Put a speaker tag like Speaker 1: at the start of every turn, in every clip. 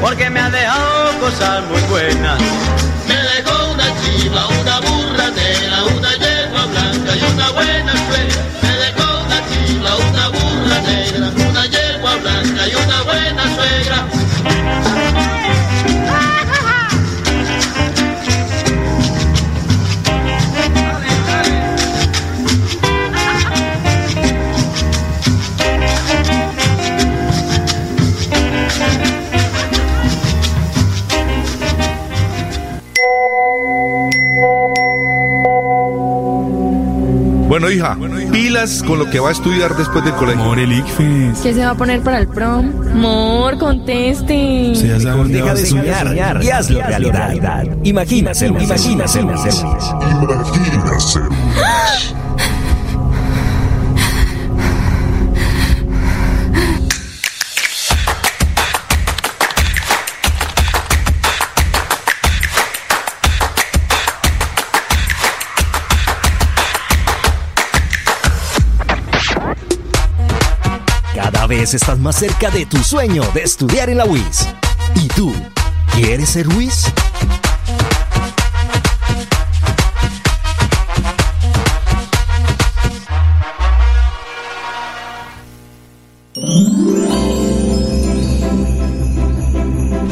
Speaker 1: porque me ha dejado cosas muy buenas.
Speaker 2: Con lo que va a estudiar después del colegio.
Speaker 3: Amor, el
Speaker 4: ¿Qué se va a poner para el prom? Amor, conteste.
Speaker 5: Deja de soñar y hazlo realidad. Imagínaselo, imagínaselo. Imagínaselo. Estás más cerca de tu sueño de estudiar en la UIS. ¿Y tú, quieres ser UIS?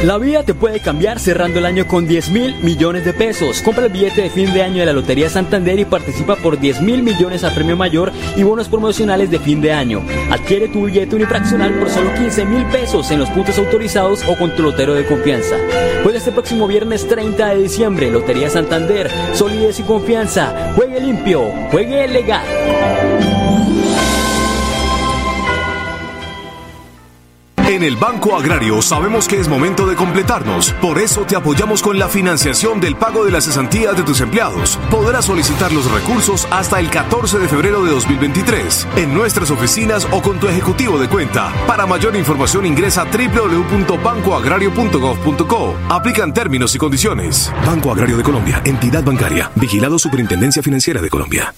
Speaker 3: La vida te puede cambiar cerrando el año con 10 mil millones de pesos. Compra el billete de fin de año de la Lotería Santander y participa por 10 mil millones a premio mayor y bonos promocionales de fin de año. Adquiere tu billete unifraccional por solo 15 mil pesos en los puntos autorizados o con tu lotero de confianza. Juega este próximo viernes 30 de diciembre. Lotería Santander. Solidez y confianza. Juegue limpio. Juegue legal.
Speaker 6: En el Banco Agrario sabemos que es momento de completarnos. Por eso te apoyamos con la financiación del pago de las cesantías de tus empleados. Podrás solicitar los recursos hasta el 14 de febrero de 2023 en nuestras oficinas o con tu ejecutivo de cuenta. Para mayor información ingresa a www.bancoagrario.gov.co. Aplican términos y condiciones. Banco Agrario de Colombia, entidad bancaria, vigilado Superintendencia Financiera de Colombia.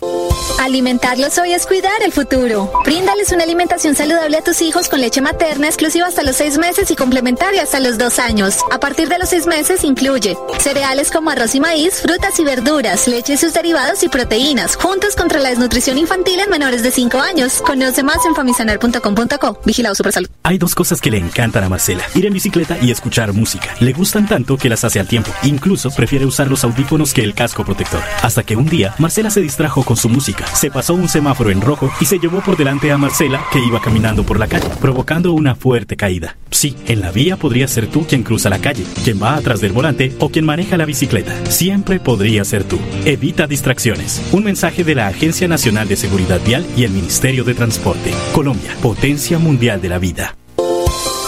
Speaker 7: Alimentarlos hoy es cuidar el futuro. Bríndales una alimentación saludable a tus hijos con leche materna exclusiva hasta los seis meses y complementaria hasta los dos años. A partir de los seis meses incluye cereales como arroz y maíz, frutas y verduras, leche y sus derivados y proteínas, juntos contra la desnutrición infantil en menores de 5 años. Conoce más en famisanar.com.co. Vigilado Supersalud.
Speaker 8: Hay dos cosas que le encantan a Marcela: ir en bicicleta y escuchar música. Le gustan tanto que las hace al tiempo. Incluso prefiere usar los audífonos que el casco protector. Hasta que un día, Marcela se distrajo con su música se pasó un semáforo en rojo y se llevó por delante a Marcela, que iba caminando por la calle, provocando una fuerte caída. Sí, en la vía podría ser tú quien cruza la calle, quien va atrás del volante o quien maneja la bicicleta. Siempre podría ser tú. Evita distracciones. Un mensaje de la Agencia Nacional de Seguridad Vial y el Ministerio de Transporte. Colombia, potencia mundial de la vida.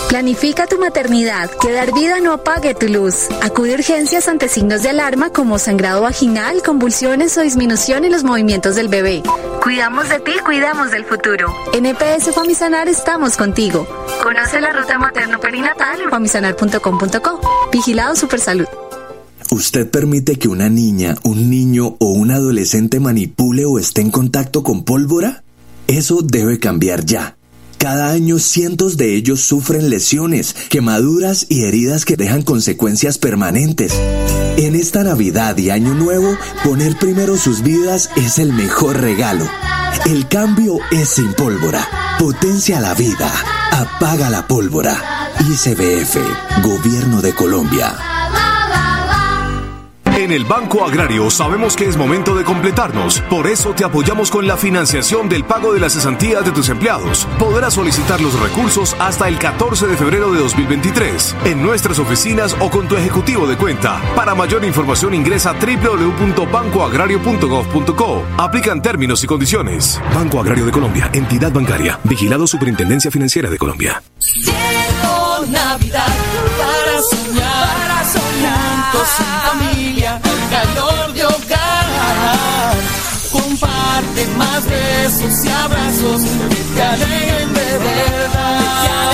Speaker 7: Planifica tu maternidad, que dar vida no apague tu luz. Acude a urgencias ante signos de alarma como sangrado vaginal, convulsiones o disminución en los movimientos del bebé. Cuidamos de ti, cuidamos del futuro. En EPS Famisanar estamos contigo. Conoce la ruta materno-perinatal en famisanar.com.co. Vigilado Supersalud.
Speaker 9: ¿Usted permite que una niña, un niño o un adolescente manipule o esté en contacto con pólvora? Eso debe cambiar ya. Cada año cientos de ellos sufren lesiones, quemaduras y heridas que dejan consecuencias permanentes. En esta Navidad y Año Nuevo, poner primero sus vidas es el mejor regalo. El cambio es sin pólvora. Potencia la vida. Apaga la pólvora. ICBF, Gobierno de Colombia.
Speaker 6: En el Banco Agrario sabemos que es momento de completarnos. Por eso te apoyamos con la financiación del pago de las cesantías de tus empleados. Podrás solicitar los recursos hasta el 14 de febrero de 2023 en nuestras oficinas o con tu ejecutivo de cuenta. Para mayor información ingresa a www.bancoagrario.gov.co. Aplican términos y condiciones. Banco Agrario de Colombia, entidad bancaria, vigilado Superintendencia Financiera de Colombia.
Speaker 10: Calor de hogar. Comparte más besos y abrazos que te alegren de verdad.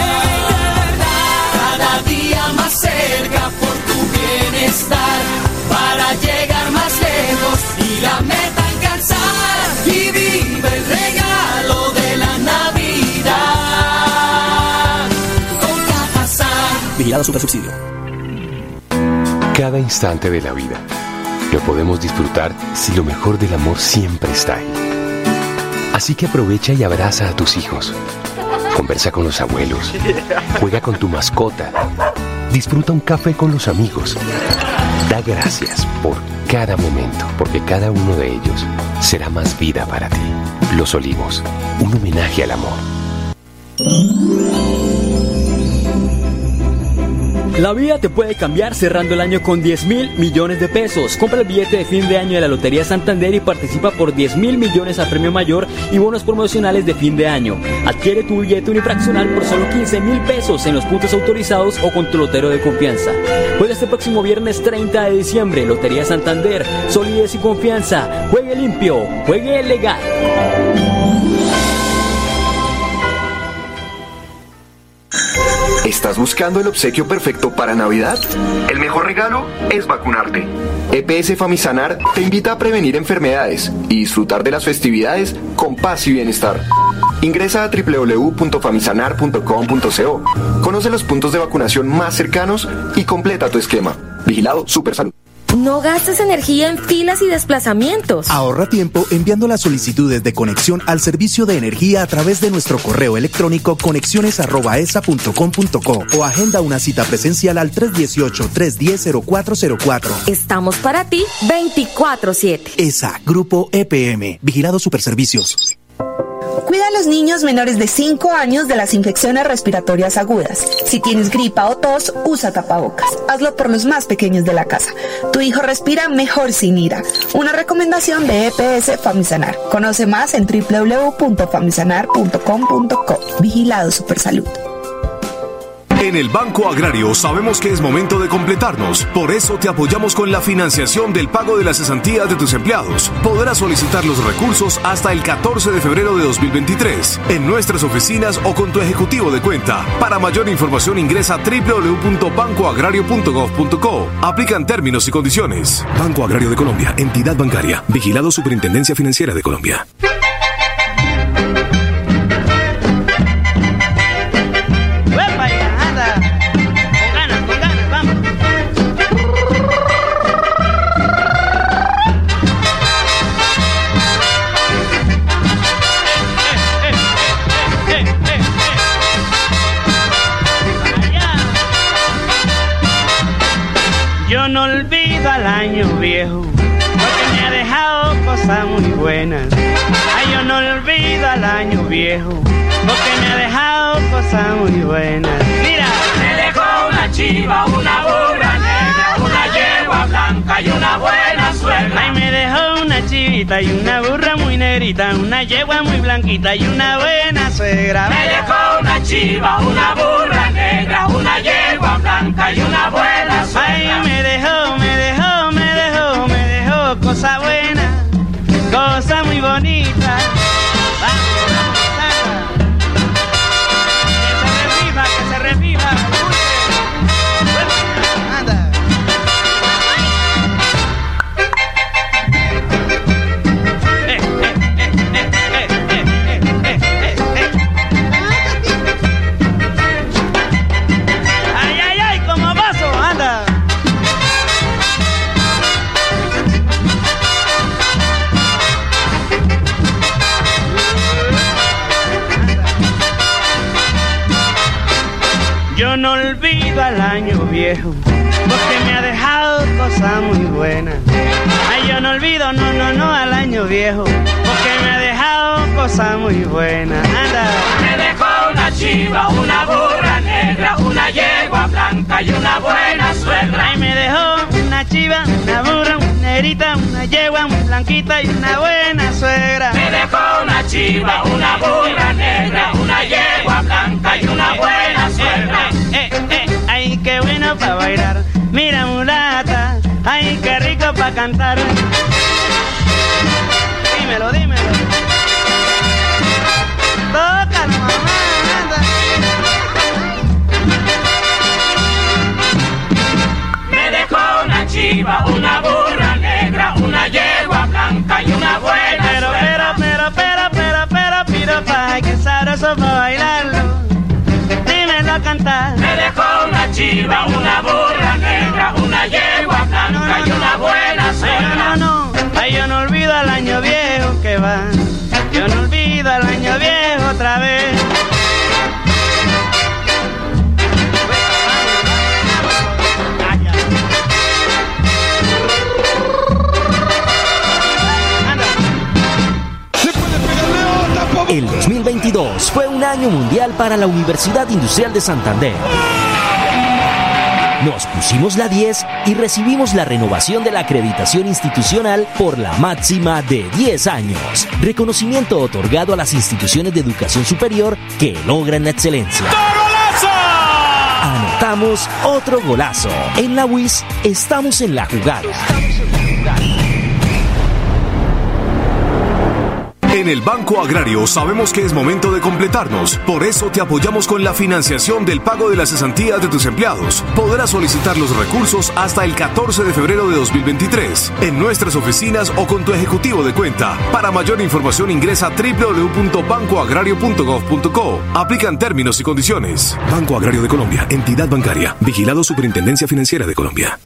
Speaker 10: Cada día más cerca por tu bienestar, para llegar más lejos y la meta alcanzar. Y vive el regalo de la Navidad. Con Cajazán.
Speaker 5: Vigilado Super Subsidio.
Speaker 11: Cada instante de la vida lo podemos disfrutar si lo mejor del amor siempre está ahí. Así que aprovecha y abraza a tus hijos. Conversa con los abuelos. Juega con tu mascota. Disfruta un café con los amigos. Da gracias por cada momento, porque cada uno de ellos será más vida para ti. Los Olivos, un homenaje al amor.
Speaker 3: La vida te puede cambiar cerrando el año con 10 mil millones de pesos. Compra el billete de fin de año de la Lotería Santander y participa por 10 mil millones a premio mayor y bonos promocionales de fin de año. Adquiere tu billete unifraccional por solo 15 mil pesos en los puntos autorizados o con tu lotero de confianza. Juega este próximo viernes 30 de diciembre. Lotería Santander. Solidez y confianza. Juegue limpio. Juegue legal.
Speaker 12: ¿Estás buscando el obsequio perfecto para Navidad? El mejor regalo es vacunarte. EPS Famisanar te invita a prevenir enfermedades y disfrutar de las festividades con paz y bienestar. Ingresa a www.famisanar.com.co. Conoce los puntos de vacunación más cercanos y completa tu esquema. Vigilado Supersalud.
Speaker 4: No gastes energía en filas y desplazamientos.
Speaker 13: Ahorra tiempo enviando las solicitudes de conexión al servicio de energía a través de nuestro correo electrónico conexiones.esa.com.co o agenda una cita presencial al 318-310-0404.
Speaker 4: Estamos para ti 24-7.
Speaker 13: ESA, Grupo EPM, Vigilado Superservicios.
Speaker 14: Cuida a los niños menores de 5 años de las infecciones respiratorias agudas. Si tienes gripa o tos, usa tapabocas. Hazlo por los más pequeños de la casa. Tu hijo respira mejor sin ira. Una recomendación de EPS Famisanar. Conoce más en www.famisanar.com.co. Vigilado Supersalud.
Speaker 6: En el Banco Agrario sabemos que es momento de completarnos. Por eso te apoyamos con la financiación del pago de las cesantías de tus empleados. Podrás solicitar los recursos hasta el 14 de febrero de 2023 en nuestras oficinas o con tu ejecutivo de cuenta. Para mayor información ingresa a www.bancoagrario.gov.co. Aplican términos y condiciones. Banco Agrario de Colombia, entidad bancaria, vigilado Superintendencia Financiera de Colombia.
Speaker 15: Viejo, porque me ha dejado cosas muy buenas. Mira,
Speaker 16: me dejó una chiva, una burra negra, una yegua blanca y una buena suegra.
Speaker 15: Ay, me dejó una chivita y una burra muy negrita, una yegua muy blanquita y una buena suegra.
Speaker 16: Me dejó una chiva, una burra negra, una yegua blanca y una buena suegra.
Speaker 15: Ay, me dejó, me dejó, me dejó, me dejó cosa buena, cosa muy bonita. Al año viejo, porque me ha dejado cosas muy buenas. Ay, yo no olvido, no, no, no, al año viejo, porque me ha dejado cosas muy buenas. Anda.
Speaker 16: Me dejó una chiva, una burra negra, una yegua blanca y una buena suegra.
Speaker 15: Ay, me dejó una chiva, una burra, una negrita, una yegua blanquita y una buena suegra.
Speaker 16: Me dejó una chiva, una burra negra, una yegua blanca y una buena suegra.
Speaker 15: Eh, eh, eh, ay, qué bueno para bailar. Mira, mulata, ay, qué rico para cantar. Dímelo, dímelo. Tócalo, mamá.
Speaker 16: Me dejó una chiva, una burra negra, una yegua blanca y una buena
Speaker 15: Pero, pero, pero, pero, pero, pero, piropa, ay, qué sabroso para bailarlo. Dímelo cantar.
Speaker 16: Me dejó una chiva, una burra negra, una yegua blanca y una buena suegra.
Speaker 15: no, no, no. Ay, yo no olvido al año viejo que va. Yo no olvido al año viejo otra vez.
Speaker 5: El 2022 fue un año mundial para la Universidad Industrial de Santander. Nos pusimos la 10 y recibimos la renovación de la acreditación institucional por la máxima de 10 años. Reconocimiento otorgado a las instituciones de educación superior que logran la excelencia. Anotamos otro golazo. En la WIS estamos en la jugada.
Speaker 6: En el Banco Agrario sabemos que es momento de completarnos. Por eso te apoyamos con la financiación del pago de las cesantías de tus empleados. Podrás solicitar los recursos hasta el 14 de febrero de 2023 en nuestras oficinas o con tu ejecutivo de cuenta. Para mayor información ingresa a www.bancoagrario.gov.co. Aplican términos y condiciones. Banco Agrario de Colombia, entidad bancaria, vigilado Superintendencia Financiera de Colombia.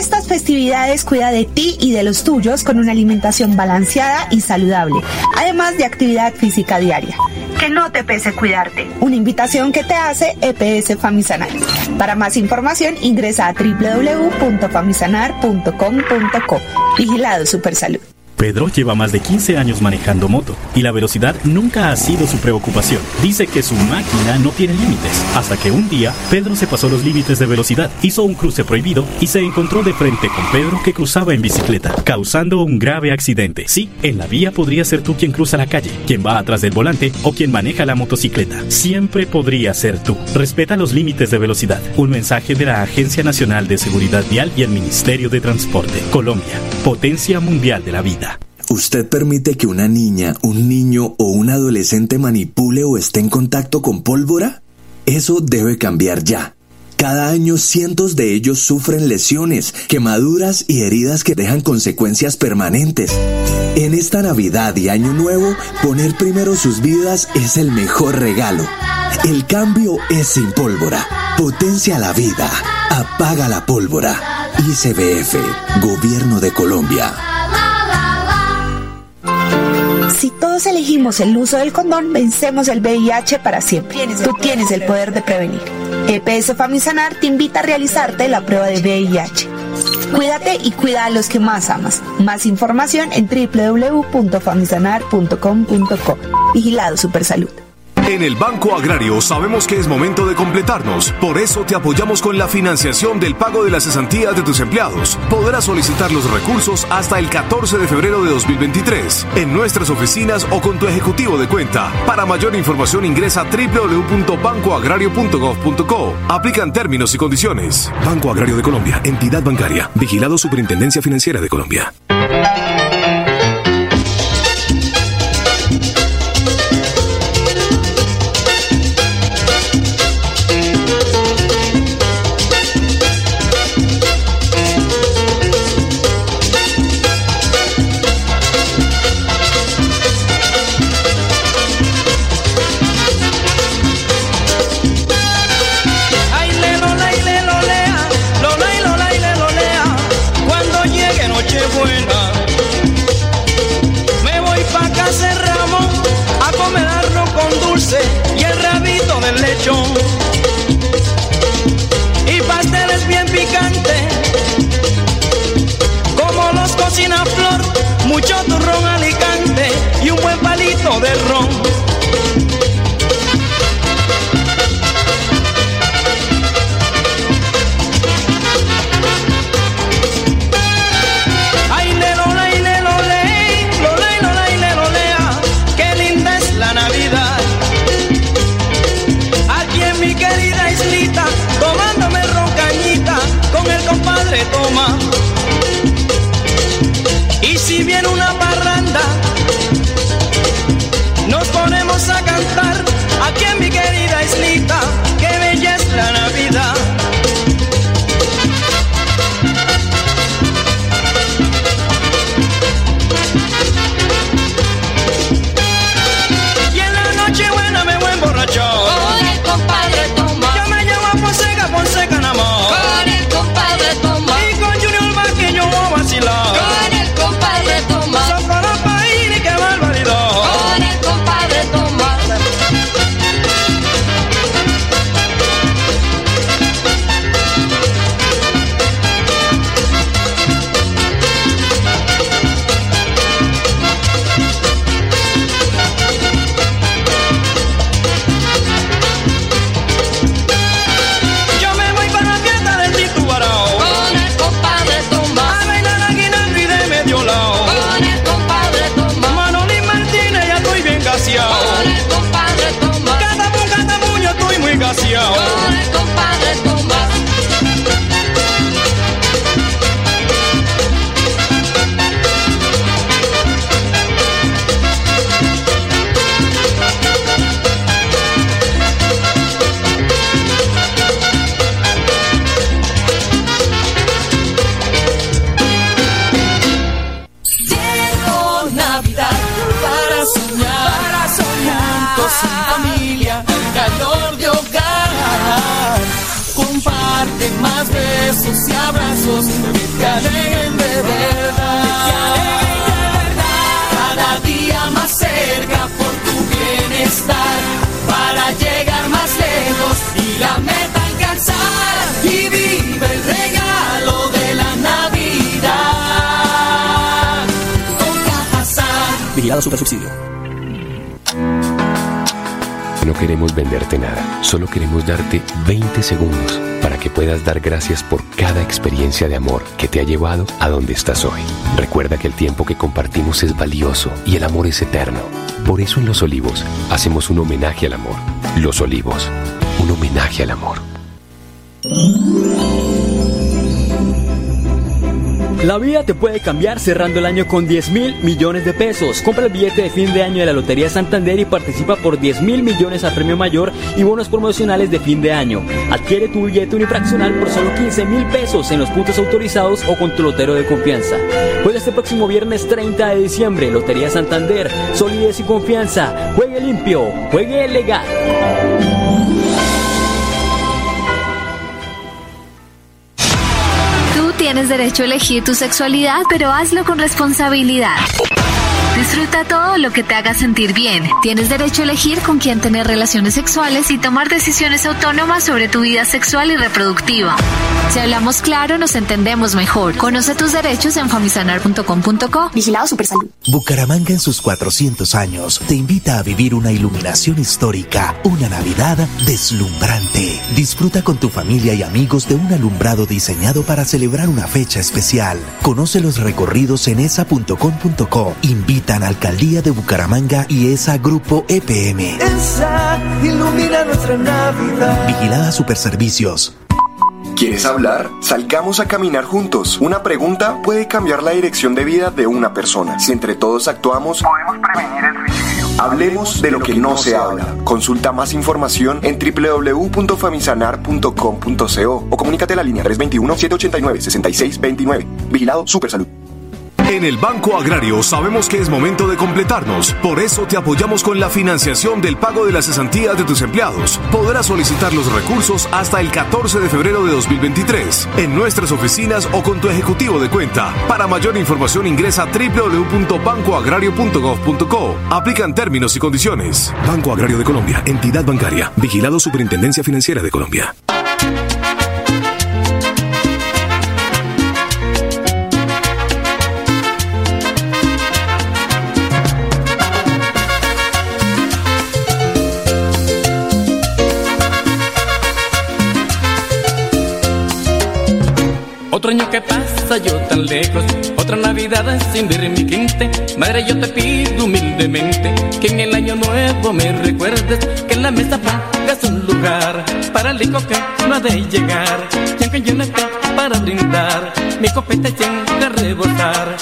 Speaker 14: Estas festividades cuida de ti y de los tuyos con una alimentación balanceada y saludable, además de actividad física diaria. Que no te pese cuidarte. Una invitación que te hace EPS Famisanar. Para más información ingresa a www.famisanar.com.co. Vigilado Supersalud.
Speaker 8: Pedro lleva más de 15 años manejando moto y la velocidad nunca ha sido su preocupación. Dice que su máquina no tiene límites, hasta que un día Pedro se pasó los límites de velocidad, hizo un cruce prohibido y se encontró de frente con Pedro que cruzaba en bicicleta, causando un grave accidente. Sí, en la vía podría ser tú quien cruza la calle, quien va atrás del volante o quien maneja la motocicleta. Siempre podría ser tú. Respeta los límites de velocidad. Un mensaje de la Agencia Nacional de Seguridad Vial y el Ministerio de Transporte. Colombia, potencia mundial de la vida.
Speaker 9: ¿Usted permite que una niña, un niño o un adolescente manipule o esté en contacto con pólvora? Eso debe cambiar ya. Cada año cientos de ellos sufren lesiones, quemaduras y heridas que dejan consecuencias permanentes. En esta Navidad y Año Nuevo, poner primero sus vidas es el mejor regalo. El cambio es sin pólvora. Potencia la vida. Apaga la pólvora. ICBF, Gobierno de Colombia.
Speaker 14: Si todos elegimos el uso del condón, vencemos el VIH para siempre. Tú tienes el poder de prevenir. EPS Famisanar te invita a realizarte la prueba de VIH. Cuídate y cuida a los que más amas. Más información en www.famisanar.com.co. Vigilado Supersalud.
Speaker 17: En el Banco Agrario sabemos que es momento de completarnos. Por eso te apoyamos con la financiación del pago de las cesantías de tus empleados. Podrás solicitar los recursos hasta el 14 de febrero de 2023 en nuestras oficinas o con tu ejecutivo de cuenta. Para mayor información ingresa a www.bancoagrario.gov.co. Aplican términos y condiciones. Banco Agrario de Colombia, entidad bancaria, vigilado Superintendencia Financiera de Colombia.
Speaker 11: No queremos venderte nada, solo queremos darte 20 segundos para que puedas dar gracias por cada experiencia de amor que te ha llevado a donde estás hoy. Recuerda que el tiempo que compartimos es valioso y el amor es eterno. Por eso en Los Olivos hacemos un homenaje al amor. Los Olivos, un homenaje al amor.
Speaker 3: La vida te puede cambiar cerrando el año con 10 mil millones de pesos. Compra el billete de fin de año de la Lotería Santander y participa por 10 mil millones a premio mayor y bonos promocionales de fin de año. Adquiere tu billete unifraccional por solo 15 mil pesos en los puntos autorizados o con tu lotero de confianza. Juega este próximo viernes 30 de diciembre. Lotería Santander. Solidez y confianza. Juegue limpio. Juegue legal.
Speaker 7: Tienes derecho a elegir tu sexualidad, pero hazlo con responsabilidad. Disfruta todo lo que te haga sentir bien. Tienes derecho a elegir con quién tener relaciones sexuales y tomar decisiones autónomas sobre tu vida sexual y reproductiva. Si hablamos claro, nos entendemos mejor. Conoce tus derechos en famisanar.com.co. Vigilado Supersalud.
Speaker 13: Bucaramanga en sus 400 años te invita a vivir una iluminación histórica, una Navidad deslumbrante. Disfruta con tu familia y amigos de un alumbrado diseñado para celebrar una fecha especial. Conoce los recorridos en esa.com.co. Invitan Alcaldía de Bucaramanga y ESA Grupo EPM.
Speaker 10: Esa ilumina nuestra Navidad.
Speaker 13: Vigilada Superservicios.
Speaker 12: ¿Quieres hablar? Salgamos a caminar juntos. Una pregunta puede cambiar la dirección de vida de una persona. Si entre todos actuamos, podemos prevenir el suicidio. Hablemos de lo que no se habla. Consulta más información en www.famisanar.com.co o comunícate a la línea 321-789-6629. Vigilado Supersalud.
Speaker 6: En el Banco Agrario sabemos que es momento de completarnos. Por eso te apoyamos con la financiación del pago de las cesantías de tus empleados. Podrás solicitar los recursos hasta el 14 de febrero de 2023 en nuestras oficinas o con tu ejecutivo de cuenta. Para mayor información ingresa a www.bancoagrario.gov.co. Aplican términos y condiciones. Banco Agrario de Colombia, entidad bancaria, vigilado Superintendencia Financiera de Colombia.
Speaker 10: Año que pasa yo tan lejos, otra Navidad sin ver mi quinte. Madre, yo te pido humildemente que en el año nuevo me recuerdes que en la mesa pongas un lugar para el hijo que no ha de llegar. Y aunque yo no esté para brindar, mi copeta siempre a rebosar.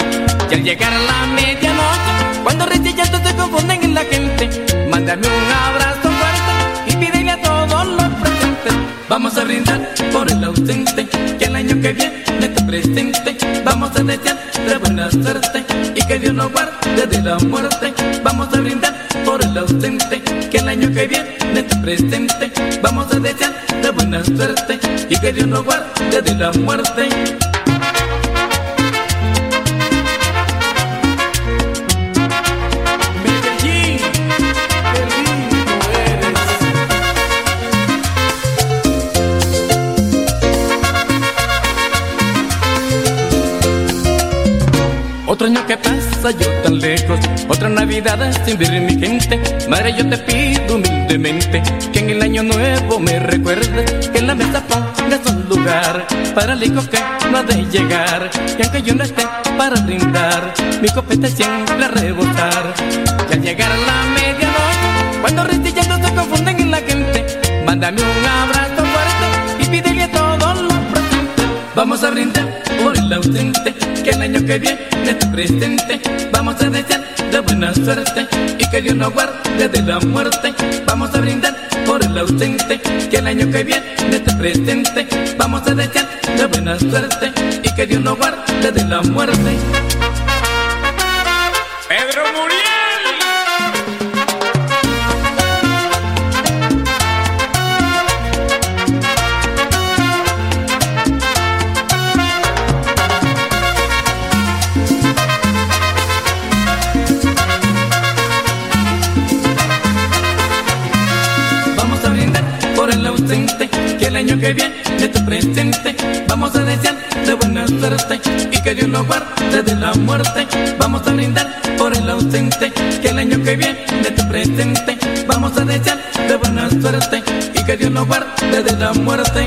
Speaker 10: Y al llegar la medianoche, cuando llanto se confunden en la gente, mándame un abrazo Vamos a brindar por el ausente, que el año que viene te presente. Vamos a desear de buena suerte y que Dios nos guarde de la muerte. Vamos a brindar por el ausente, que el año que viene te presente. Vamos a desear de buena suerte y que Dios nos guarde de la muerte. Otro año que pasa yo tan lejos, otra Navidad sin ver mi gente. Madre, yo te pido humildemente que en el año nuevo me recuerdes que la mesa pongas un lugar para el hijo que no ha de llegar. Y aunque yo no esté para brindar, mi copeta siempre a rebosar. Y al llegar a la medianoche, cuando ristillando se confunden en la gente, mándame un abrazo Vamos a brindar por el ausente, que el año que viene te presente. Vamos a desear de buena suerte y que Dios nos guarde de la muerte. Vamos a brindar por el ausente, que el año que viene te presente. Vamos a desear de buena suerte y que Dios nos guarde de la muerte. Pedro Muriel. Año que viene tu presente vamos a desear de buena suerte y que Dios nos guarde de la muerte. Vamos a brindar por el ausente que el año que viene tu presente vamos a desear de buena suerte y que Dios nos guarde de la muerte.